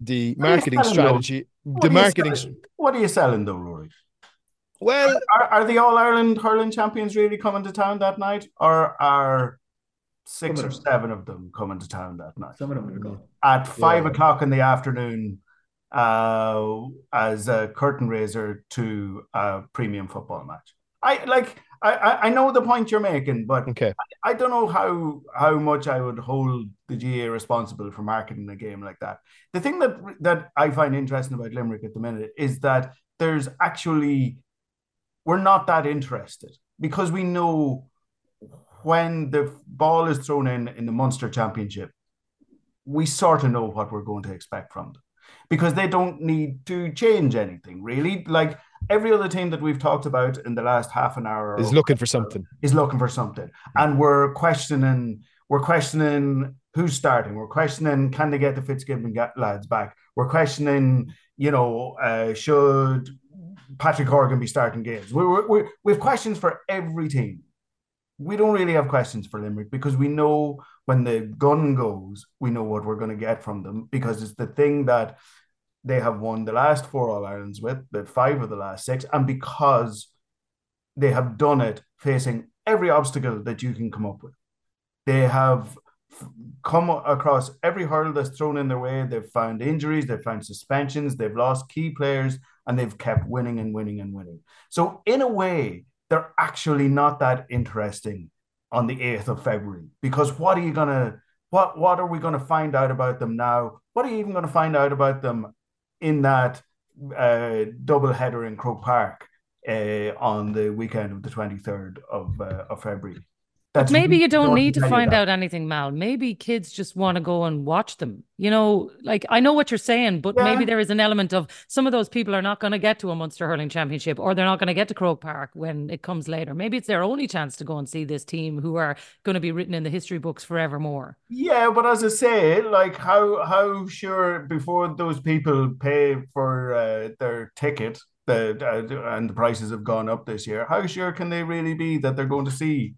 the are marketing strategy. The are marketing. What are you selling though, Rory? Well, Are, are the All Ireland hurling champions really coming to town that night, or are six Some or of seven of them coming to town that night? Some of them will go. At five Yeah. o'clock in the afternoon, uh, as a curtain raiser to a premium football match. I like. I, I I know the point you're making, but okay. I don't know how how much I would hold the GAA responsible for marketing a game like that. The thing that that I find interesting about Limerick at the minute is that there's actually we're not that interested because we know when the ball is thrown in in the Munster Championship, we sort of know what we're going to expect from them because they don't need to change anything really. Like every other team that we've talked about in the last half an hour Is looking for something. is looking for something, and we're questioning. We're questioning who's starting. We're questioning can they get the Fitzgibbon lads back. We're questioning, you know, uh, should Patrick Horgan be starting games? We we we we have questions for every team. We don't really have questions for Limerick because we know when the gun goes, we know what we're going to get from them because it's the thing that they have won the last four All Irelands with, the five of the last six, and because they have done it facing every obstacle that you can come up with. They have come across every hurdle that's thrown in their way. They've found injuries, they've found suspensions, they've lost key players, and they've kept winning and winning and winning. So, in a way, they're actually not that interesting on the 8th of February because what are you going to what what are we going to find out about them now? What are you even going to find out about them in that uh, double header in Croke Park uh, on the weekend of the 23rd of, uh, of February? That's maybe you don't need to find out anything, Mal. Maybe kids just want to go and watch them. You know, like I know what you're saying, but maybe there is an element of some of those people are not going to get to a Munster hurling championship or they're not going to get to Croke Park when it comes later. Maybe it's their only chance to go and see this team who are going to be written in the history books forevermore. Yeah, but as I say, like how how sure before those people pay for uh, their ticket, the uh, and the prices have gone up this year. How sure can they really be that they're going to see.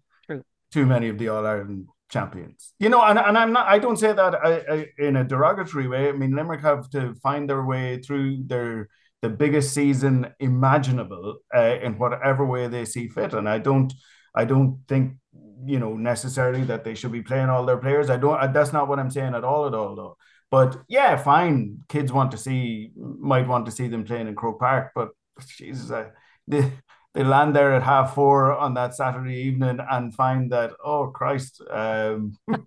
Too many of the All Ireland champions? You know, and, and I'm not. I don't say that I, I, in a derogatory way. I mean, Limerick have to find their way through their the biggest season imaginable uh, in whatever way they see fit, and I don't. I don't think you know necessarily that they should be playing all their players. I don't. That's not what I'm saying at all. At all, though. But yeah, fine. Kids want to see, might want to see them playing in Croke Park, but Jesus, I, they they land there at half four on that Saturday evening and find that oh Christ, um,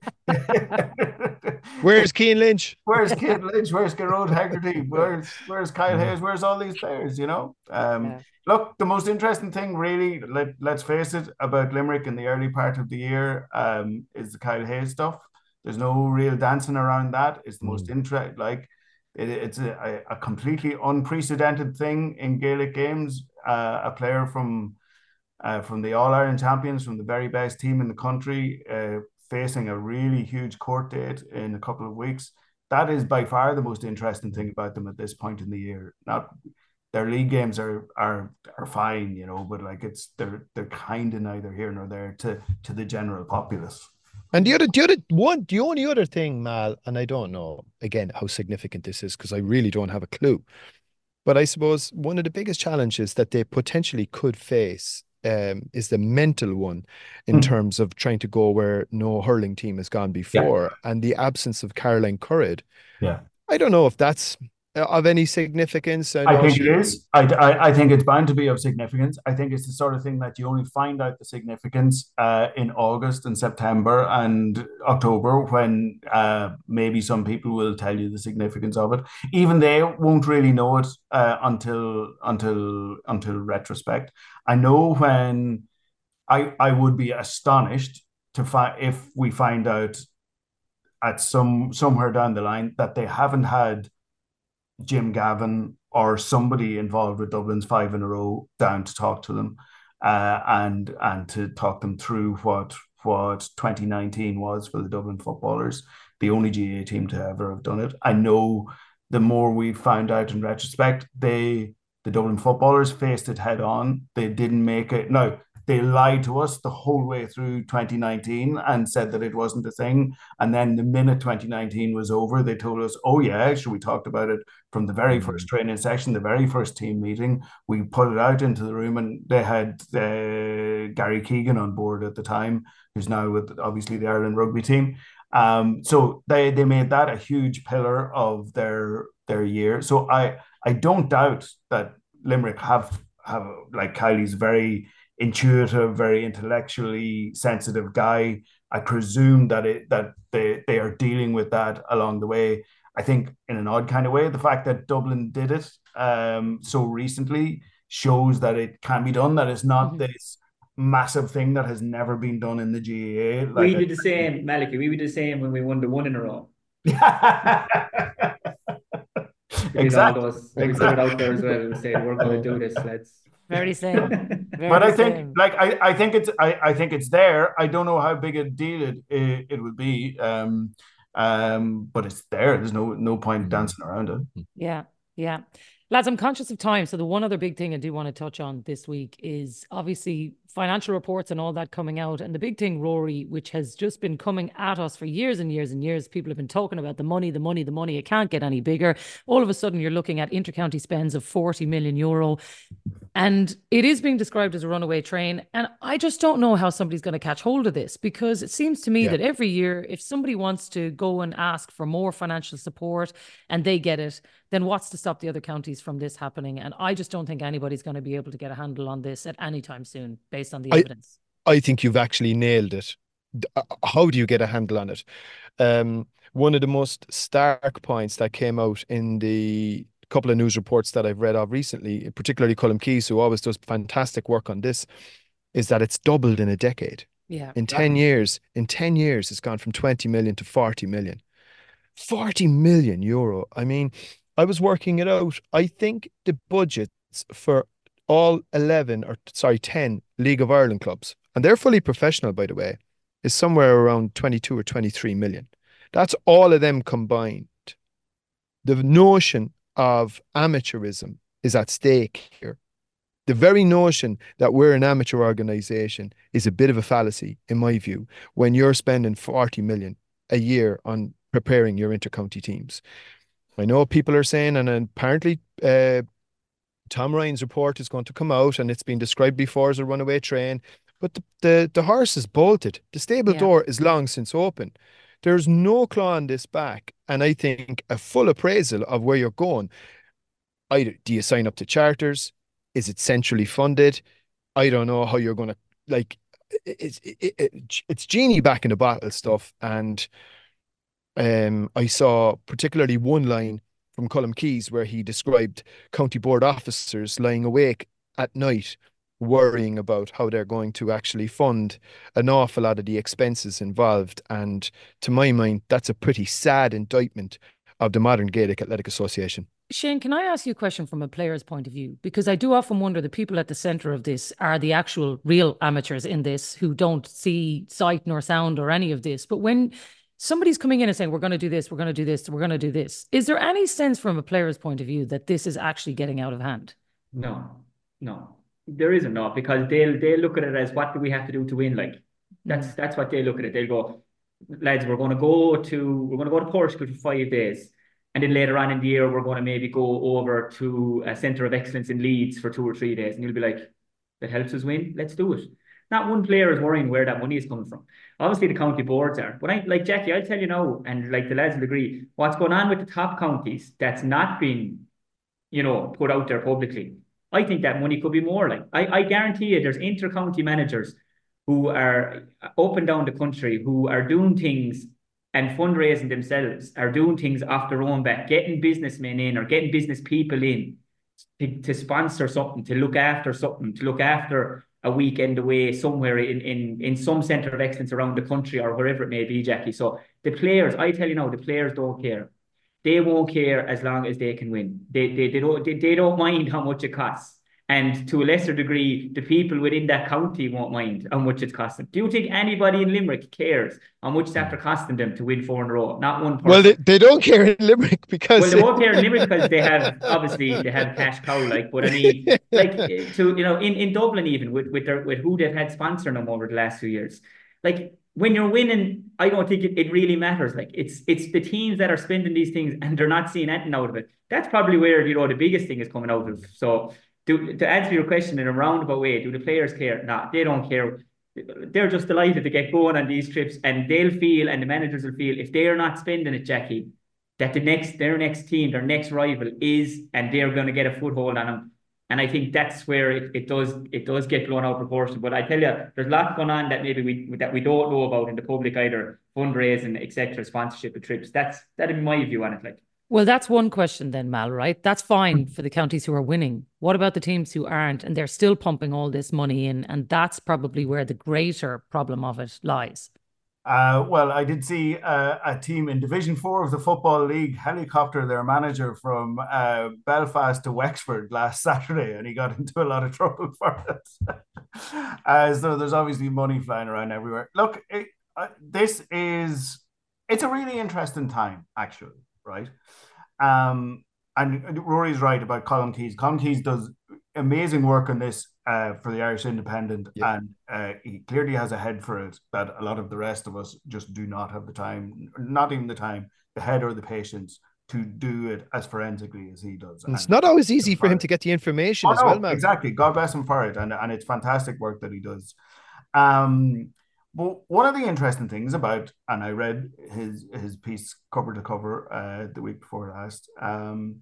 Where's Cian Lynch? where's Cian Lynch? Where's Gearóid Hegarty? Where's where's Kyle Hayes? Where's all these players? You know. Um, Yeah. Look, the most interesting thing, really, let let's face it, about Limerick in the early part of the year, um, is the Kyle Hayes stuff. There's no real dancing around that. It's the most interest like it, it's a, a completely unprecedented thing in Gaelic games. Uh, a player from uh, from the All Ireland champions, from the very best team in the country, uh, facing a really huge court date in a couple of weeks. That is by far the most interesting thing about them at this point in the year. Not their league games are are are fine, you know, but like it's they're they're kind of neither here nor there to to the general populace. And the other, the other one, the only other thing, Mal, and I don't know again how significant this is because I really don't have a clue. But I suppose one of the biggest challenges that they potentially could face um, is the mental one in Hmm. terms of trying to go where no hurling team has gone before, and the absence of Caroline Currid. Yeah. I don't know if that's of any significance. I know think she- it is. I, I, I think it's bound to be of significance. I think it's the sort of thing that you only find out the significance uh, in August and September and October when uh, maybe some people will tell you the significance of it. Even they won't really know it uh, until until until retrospect. I know when I I would be astonished to find if we find out at some somewhere down the line that they haven't had Jim Gavin or somebody involved with Dublin's five in a row down to talk to them uh, and and to talk them through what what 2019 was for the Dublin footballers, the only GAA team to ever have done it. I know the more we found out in retrospect, they the Dublin footballers faced it head on. They didn't make it. No, they lied to us the whole way through 2019 and said that it wasn't a thing. And then the minute 2019 was over, they told us, oh, yeah, actually, we talked about it from the very first training session, the very first team meeting. We put it out into the room, and they had uh, Gary Keegan on board at the time, who's now with obviously the Ireland rugby team. Um, so they they made that a huge pillar of their their year. So I I don't doubt that Limerick have have like Kiely's very intuitive, very intellectually sensitive guy. I presume that it that they they are dealing with that along the way. I think in an odd kind of way, the fact that Dublin did it um, so recently shows that it can be done. That it's not Mhm. this massive thing that has never been done in the GAA. we did the same, Malachy. We did the same when we won the one in a row. We did exactly. We put it out there as well. We said we're going to do this. Let's. Very same. Very but I think same. like I, I think it's I, I think it's there. I don't know how big a deal it it, it would be. Um um but it's there. There's no no point dancing around it. Yeah, yeah. Lads, I'm conscious of time. So the one other big thing I do want to touch on this week is obviously financial reports and all that coming out. And the big thing, Rory, which has just been coming at us for years and years and years. People have been talking about the money, the money, the money. It can't get any bigger. All of a sudden, you're looking at intercounty spends of 40 million euro. And it is being described as a runaway train. And I just don't know how somebody's going to catch hold of this because it seems to me Yeah. that every year, if somebody wants to go and ask for more financial support and they get it, then what's to stop the other counties from this happening? And I just don't think anybody's going to be able to get a handle on this at any time soon based on the I- evidence. I think you've actually nailed it. Uh, How do you get a handle on it? Um, one of the most stark points that came out in the couple of news reports that I've read of recently, particularly Colm Keys, who always does fantastic work on this, is that it's doubled in a decade. Yeah. In 10 years, in 10 years, it's gone from 20 million to 40 million. 40 million euro. I mean, I was working it out. I think the budgets for all 11 or sorry, 10 League of Ireland clubs, and they're fully professional, by the way, is somewhere around 22 or 23 million. That's all of them combined. The notion of amateurism is at stake here. The very notion that we're an amateur organization is a bit of a fallacy, in my view, when you're spending 40 million a year on preparing your intercounty teams. I know people are saying, and apparently uh, Tom Ryan's report is going to come out, and it's been described before as a runaway train. But the, the, the horse is bolted. The stable Yeah. door is long since open. There's no clawing this back. And I think a full appraisal of where you're going. Either do you sign up to charters? Is it centrally funded? I don't know how you're going to like. It's it, it, it's genie back in the bottle stuff, and um, I saw particularly one line from Colm Keys where he described county board officers lying awake at night worrying about how they're going to actually fund an awful lot of the expenses involved. And to my mind, that's a pretty sad indictment of the modern Gaelic Athletic Association. Shane, can I ask you a question from a player's point of view? Because I do often wonder the people at the centre of this are the actual real amateurs in this who don't see sight nor sound or any of this. But when somebody's coming in and saying, we're going to do this, we're going to do this, we're going to do this, is there any sense from a player's point of view that this is actually getting out of hand? No, no, there isn't no because they'll they'll look at it as what do we have to do to win? Like mm-hmm. that's that's what they look at it. They'll go, lads, we're going to go to we're going to go to Portugal for five days, and then later on in the year we're going to maybe go over to a centre of excellence in Leeds for two or three days, and you'll be like, that helps us win, let's do it. Not one player is worrying where that money is coming from. Obviously, the county boards are, but I like Jacqui. I'll tell you now, and like the lads will agree, what's going on with the top counties that's not been, you know, put out there publicly. I think that money could be more. Like I, I guarantee you, there's inter-county managers who are up and down the country who are doing things and fundraising themselves, are doing things off their own back, getting businessmen in or getting business people in to, to sponsor something, to look after something, to look after a weekend away somewhere in, in, in some centre of excellence around the country or wherever it may be, Jacqui. So the players, I tell you now, the players don't care. They won't care as long as they can win. They, they, they, don't, they, they don't mind how much it costs. And to a lesser degree, the people within that county won't mind how much it's costing. Do you think anybody in Limerick cares how much it's after costing them to win four in a row? Not one person. Well, they, they don't care in Limerick because well, they won't care in Limerick because they have obviously they have cash cow like. But I mean, like to you know, in, in Dublin even with with their with who they've had sponsoring them over the last few years, like when you're winning, I don't think it, it really matters. Like it's it's the teams that are spending these things and they're not seeing anything out of it. That's probably where you know the biggest thing is coming out of. So do to answer your question in a roundabout way, do the players care? Nah, they don't care. They're just delighted to get going on these trips, and they'll feel, and the managers will feel, if they are not spending it, Jacqui, that the next their next team, their next rival is, and they're going to get a foothold on them. And I think that's where it, it does it does get blown out of proportion. But I tell you, there's a lot going on that maybe we that we don't know about in the public either, fundraising, etc., sponsorship of trips. That's that'd be my view on it. Like well, that's one question then, Mal, right? That's fine for the counties who are winning. What about the teams who aren't and they're still pumping all this money in? And that's probably where the greater problem of it lies. Uh, well, I did see uh, a team in Division Four of the Football League helicopter their manager from uh, Belfast to Wexford last Saturday, and he got into a lot of trouble for it. Uh, so there's obviously money flying around everywhere. Look, it, uh, this is it's a really interesting time, actually right? Um, and Rory's right about Colm Keys. Colm Keys does amazing work on this uh, for the Irish Independent, yeah. and uh, he clearly has a head for it that a lot of the rest of us just do not have the time, not even the time, the head or the patience to do it as forensically as he does. And it's not always easy for him to get the information oh, as no, well, man. Exactly. God bless him for it, and and it's fantastic work that he does. Um, but one of the interesting things about, and I read his his piece cover to cover uh, the week before last. Um,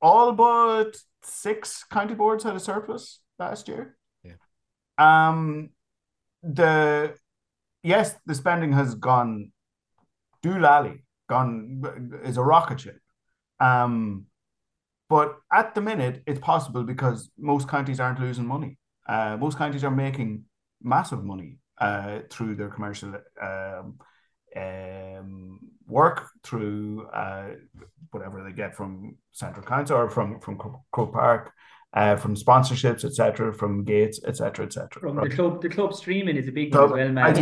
all but six county boards had a surplus last year. Yeah. Um, the yes, the spending has gone doolally, gone is a rocket ship. Um, but at the minute, it's possible because most counties aren't losing money. Uh, most counties are making massive money uh, through their commercial um, um, work, through uh, whatever they get from Central Council or from from Croke Park, uh, from sponsorships, etc., from Gates, etc., etc. From right? the club, the club streaming is a big one as well, man. Well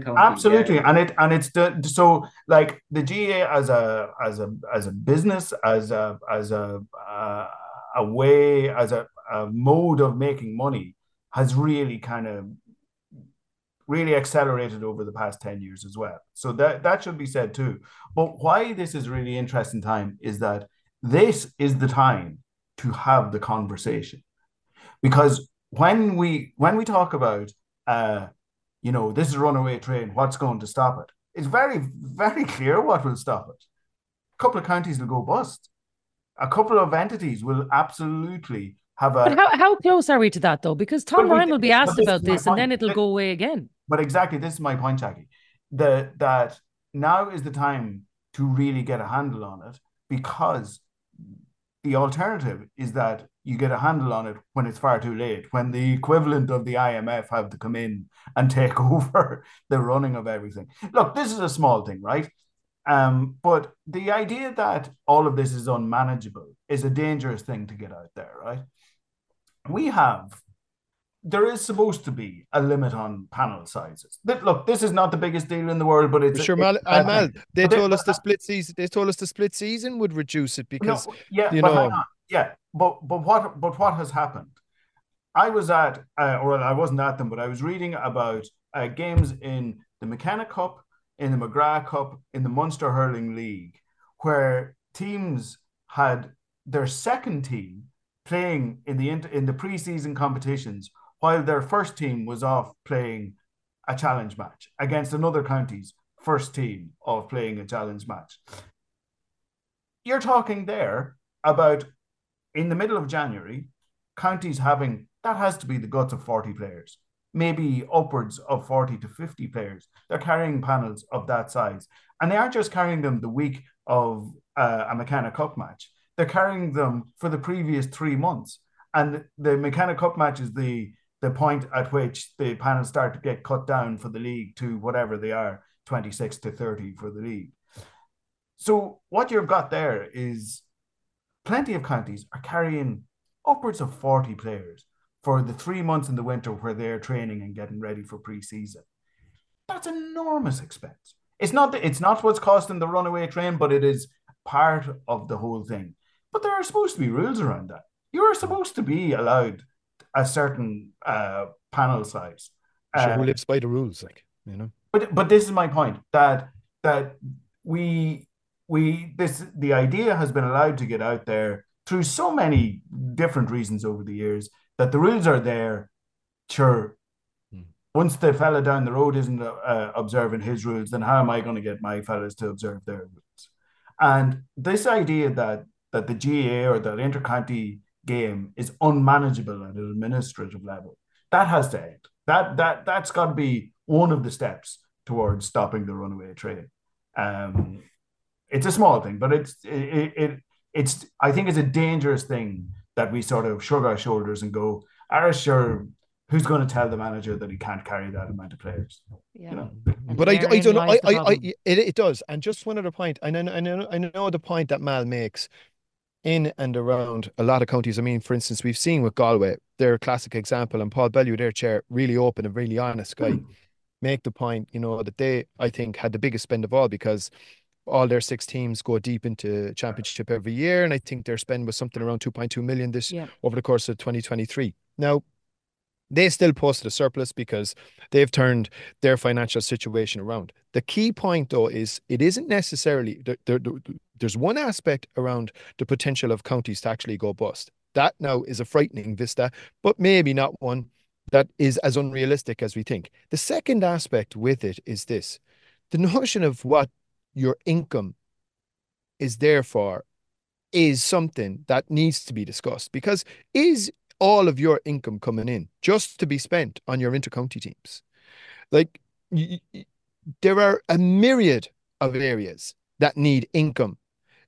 county, Absolutely, yeah. and it and it's the so like the GAA as a as a as a business, as a as a uh, a way, as a, a mode of making money has really kind of really accelerated over the past 10 years as well. So that, that should be said too. But why this is really interesting time is that this is the time to have the conversation. Because when we when we talk about uh, you know, this is a runaway train, what's going to stop it? It's very, very clear what will stop it. A couple of counties will go bust. A couple of entities will absolutely have a. But how, how close are we to that though? Because Tom Ryan will be asked about this, and then it'll go away again. But exactly, this is my point, Jacqui. The that now is the time to really get a handle on it because the alternative is that you get a handle on it when it's far too late, when the equivalent of the IMF have to come in and take over the running of everything. Look, this is a small thing, right? Um, but the idea that all of this is unmanageable is a dangerous thing to get out there, right? We have there is supposed to be a limit on panel sizes. Look, this is not the biggest deal in the world, but it's sure. Mal, uh, Mal, they told us the split season. They told us the split season would reduce it because no, yeah, you know, yeah. But but what but what has happened? I was at, uh, or I wasn't at them, but I was reading about uh, games in the McKenna Cup, in the McGrath Cup, in the Munster Hurling League, where teams had their second team playing in the in the preseason competitions while their first team was off playing a challenge match against another county's first team of playing a challenge match. You're talking there about in the middle of January, counties having that has to be the guts of 40 players, maybe upwards of 40 to 50 players. They're carrying panels of that size. And they aren't just carrying them the week of uh, a McKenna Cup match, they're carrying them for the previous three months. And the McKenna Cup match is the the point at which the panels start to get cut down for the league to whatever they are, 26 to 30 for the league. So what you've got there is plenty of counties are carrying upwards of 40 players for the three months in the winter where they're training and getting ready for pre-season. That's enormous expense. It's not it's not what's costing the runaway train, but it is part of the whole thing. But there are supposed to be rules around that. You are supposed to be allowed a certain uh, panel size. Sure, who lives by the rules, like you know. but but this is my point that that we we this the idea has been allowed to get out there through so many different reasons over the years that the rules are there. Sure, Hmm. once the fella down the road isn't uh, observing his rules, then how am I going to get my fellas to observe their rules? And this idea that that the GAA or that intercounty game is unmanageable at an administrative level, that has to end. That that that's got to be one of the steps towards stopping the runaway train. Um, it's a small thing, but it's it, it it's I think it's a dangerous thing that we sort of shrug our shoulders and go, "Are sure who's going to tell the manager that he can't carry that amount of players?" Yeah. You know, But I, I don't know. I, I, I, it, it does. And just one other point. I know, I know, I know the point that Mal makes in and around a lot of counties. I mean, for instance, we've seen with Galway, they're a classic example, and Paul Bellew, their chair, really open and really honest guy, hmm. make the point, you know, that they, I think, had the biggest spend of all because all their six teams go deep into championship every year, and I think their spend was something around 2.2 million this Yeah. over the course of 2023. Now, they still posted a surplus because they've turned their financial situation around. The key point, though, is it isn't necessarily there, there, there- there's one aspect around the potential of counties to actually go bust. That now is a frightening vista, but maybe not one that is as unrealistic as we think. The second aspect with it is this the notion of what your income is there for is something that needs to be discussed because is all of your income coming in just to be spent on your intercounty teams? Like, there are a myriad of areas that need income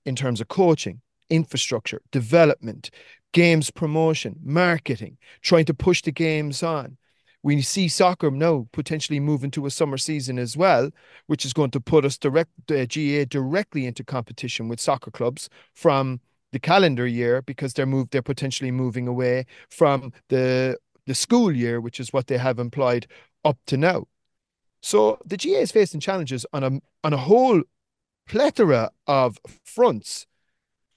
in terms of coaching, infrastructure, development, games promotion, marketing, trying to push the games on. We see soccer now potentially moving to a summer season as well, which is going to put us direct uh, GAA directly into competition with soccer clubs from the calendar year because they're moved they're potentially moving away from the the school year, which is what they have employed up to now. So the GAA is facing challenges on a on a whole plethora of fronts,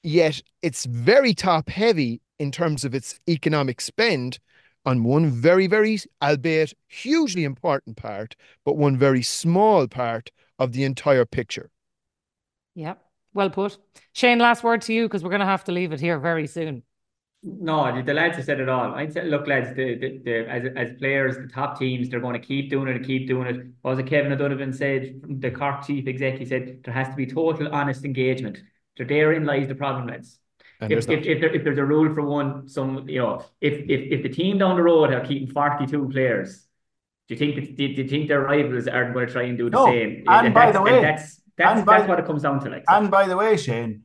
yet it's very top heavy in terms of its economic spend on one very, very, albeit hugely important part, but one very small part of the entire picture. Yeah. Well put. Shane, last word to you because we're going to have to leave it here very soon. No, the, the lads have said it all. I said, look, lads, the, the, the as as players, the top teams, they're going to keep doing it and keep doing it. What was it Kevin O'Donovan said, the Cork chief exec, he said there has to be total honest engagement. So therein lies the problem, lads. And If, there's if, if, there, if there's a rule for one, some you know, if if if the team down the road are keeping 42 players, do you think that, do you think their rivals are going to try and do the No, same? and by the way- that's that's and that's the- what it comes down to. Like, so. And by the way, Shane,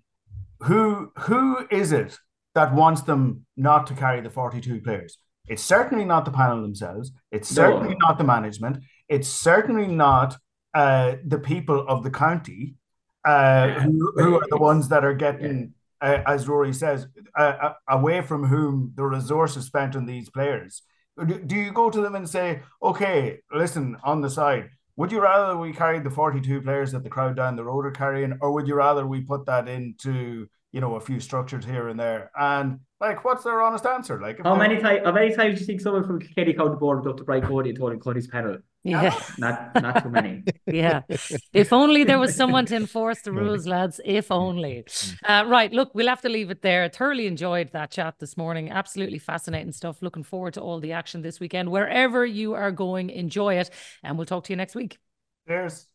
who who is it that wants them not to carry the 42 players? It's certainly not the panel themselves. It's No. certainly not the management. It's certainly not uh, the people of the county uh, who, who are the ones that are getting, uh, as Rory says, uh, uh, away from whom the resources spent on these players. Do, do you go to them and say, okay, listen, on the side, would you rather we carried the 42 players that the crowd down the road are carrying, or would you rather we put that into, you know, a few structures here and there. And like, what's their honest answer? Like, how many times? How many times do you think someone from Kilkenny County Board up to Brian Cody and told him cut his pedal? Yeah, not not too many. yeah, if only there was someone to enforce the rules, lads. If only. Mm. Uh, right, look, we'll have to leave it there. Thoroughly enjoyed that chat this morning. Absolutely fascinating stuff. Looking forward to all the action this weekend. Wherever you are going, enjoy it, and we'll talk to you next week. Cheers.